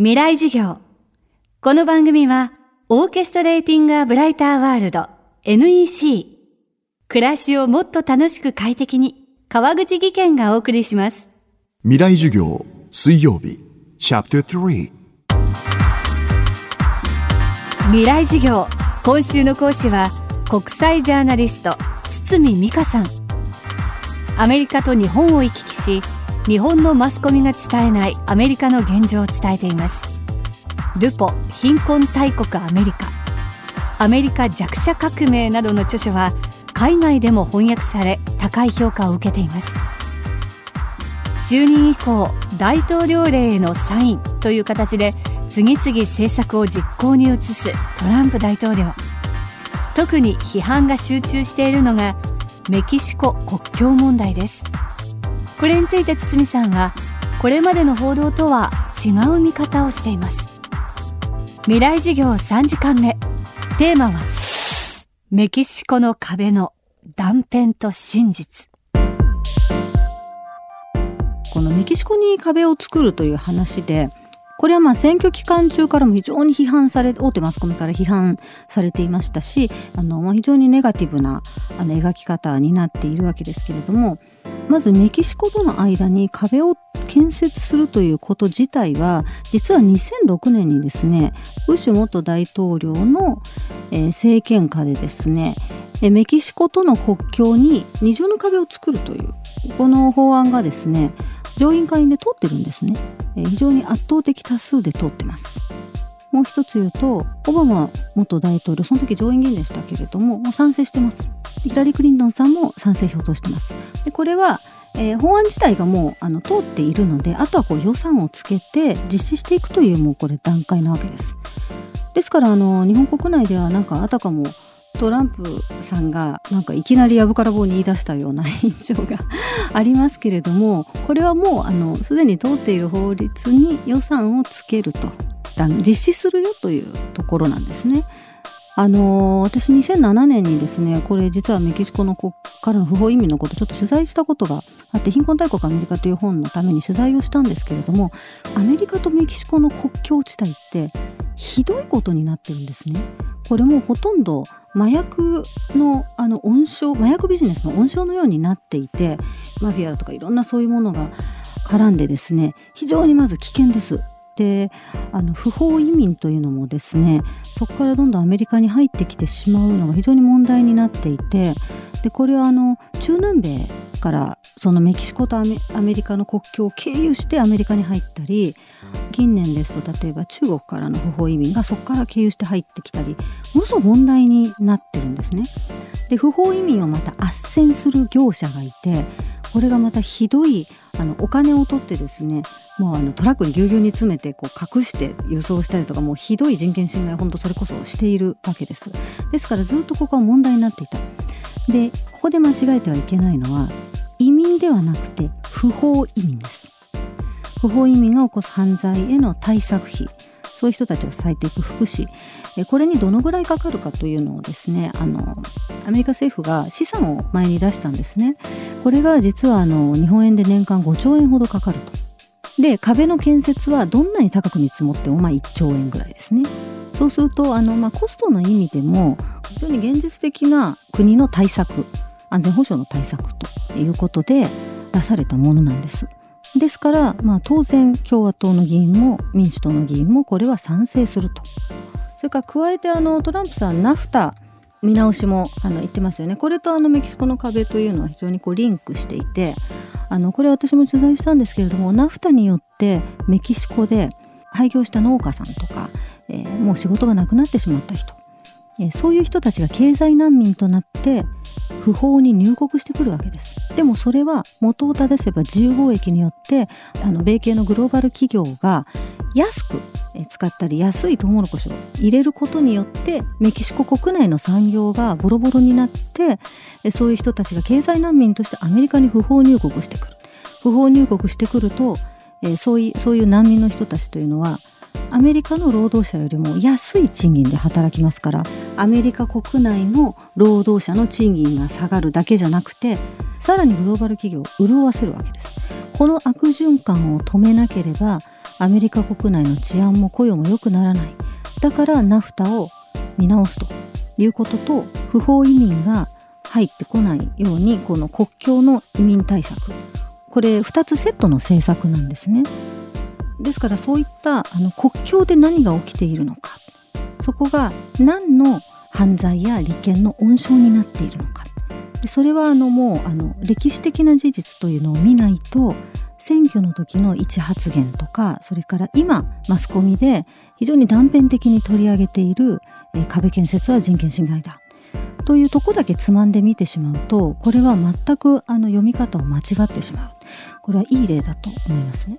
未来授業。この番組は、オーケストレーティング・ア・ブライター・ワールド NEC。暮らしをもっと楽しく快適に、川口義賢がお送りします。未来授業水曜日チャプター3未来授業。今週の講師は、国際ジャーナリスト、堤美香さん。アメリカと日本を行き来し、日本のマスコミが伝えないアメリカの現状を伝えています。ルポ貧困大国アメリカ。アメリカ弱者革命などの著書は海外でも翻訳され高い評価を受けています。就任以降大統領令へのサインという形で次々政策を実行に移すトランプ大統領。特に批判が集中しているのがメキシコ国境問題です。これについて堤さんはこれまでの報道とは違う見方をしています。未来事業3時間目。テーマはメキシコの壁の断片と真実。このメキシコに壁を作るという話でこれはまあ選挙期間中からも非常に批判され大手マスコミから批判されていましたしあの、非常にネガティブなあの描き方になっているわけですけれどもまずメキシコとの間に壁を建設するということ自体は実は2006年にですねブッシュ元大統領の、え政権下でですねメキシコとの国境に二重の壁を作るというこの法案がですね上院会で通ってるんですね、え非常に圧倒的多数で通ってます。もう一つ言うとオバマ元大統領その時上院議員でしたけれどももう賛成してます。ヒラリー・クリントンさんも賛成票を投してます。でこれは、えー法案自体がもうあの通っているのであとはこう予算をつけて実施していくというもうこれ段階なわけです。ですからあの日本国内ではなんかあたかもトランプさんがなんかいきなりやぶから棒に言い出したような印象がありますけれどもこれはもうあのすでに通っている法律に予算をつけると実施するよというところなんですね。あの私2007年にですねこれ実はメキシコのこからの不法移民のことちょっと取材したことがあって「貧困大国アメリカ」という本のために取材をしたんですけれどもアメリカとメキシコの国境地帯ってひどいことになってるんですね。これもうほとんど麻薬のあの温床麻薬ビジネスの温床のようになっていてマフィアとかいろんなそういうものが絡んでですね非常にまず危険です。であの不法移民というのもですねそこからどんどんアメリカに入ってきてしまうのが非常に問題になっていてでこれはあの中南米からそのメキシコとアメリカの国境を経由してアメリカに入ったり近年ですと例えば中国からの不法移民がそこから経由して入ってきたりものすごく問題になってるんですね。で不法移民をまた斡旋する業者がいてこれがまたひどいあのお金を取ってですねもうあのトラックにぎゅうぎゅうに詰めてこう隠して輸送したりとかもうひどい人権侵害本当それこそしているわけです。ですからずっとここは問題になっていた。でここで間違えてはいけないのはではなくて不法移民です。不法移民が起こす犯罪への対策費。そういう人たちを支えていく福祉。これにどのぐらいかかるかというのをですねあのアメリカ政府が資産を前に出したんですね。これが実はあの日本円で年間5兆円ほどかかると。で壁の建設はどんなに高く見積もってもまあ1兆円ぐらいですね。そうするとあの、まあ、コストの意味でも非常に現実的な国の対策安全保障の対策ということで出されたものなんです。ですから、まあ、当然共和党の議員も民主党の議員もこれは賛成すると。それから加えてあのトランプさんナフタ見直しもあの言ってますよね。これとあのメキシコの壁というのは非常にこうリンクしていてあのこれ私も取材したんですけれどもナフタによってメキシコで廃業した農家さんとか、えーもう仕事がなくなってしまった人、えーそういう人たちが経済難民となって不法に入国してくるわけです。でもそれは元を正せば自由貿易によってあの米系のグローバル企業が安く使ったり安いトウモロコシを入れることによってメキシコ国内の産業がボロボロになってそういう人たちが経済難民としてアメリカに不法入国してくる。不法入国してくると、そういそういう難民の人たちというのはアメリカの労働者よりも安い賃金で働きますからアメリカ国内の労働者の賃金が下がるだけじゃなくてさらにグローバル企業を潤わせるわけです。この悪循環を止めなければアメリカ国内の治安も雇用も良くならない。だからナフタを見直すということと不法移民が入ってこないようにこの国境の移民対策。これ2つセットの政策なんですね。ですからそういったあの国境で何が起きているのか。そこが何の犯罪や利権の温床になっているのか。でそれはあのもうあの歴史的な事実というのを見ないと選挙の時の一発言とかそれから今マスコミで非常に断片的に取り上げている、えー、壁建設は人権侵害だ。というとこだけつまんで見てしまうとこれは全くあの読み方を間違ってしまう。これはいい例だと思いますね。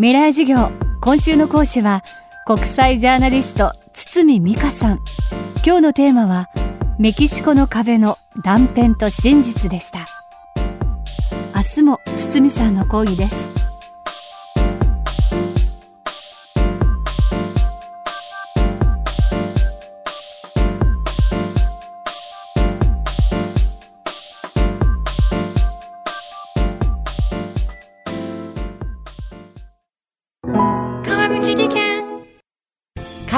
未来授業今週の講師は国際ジャーナリスト堤美香さん。今日のテーマはメキシコの壁の断片と真実でした。明日も堤さんの講義です。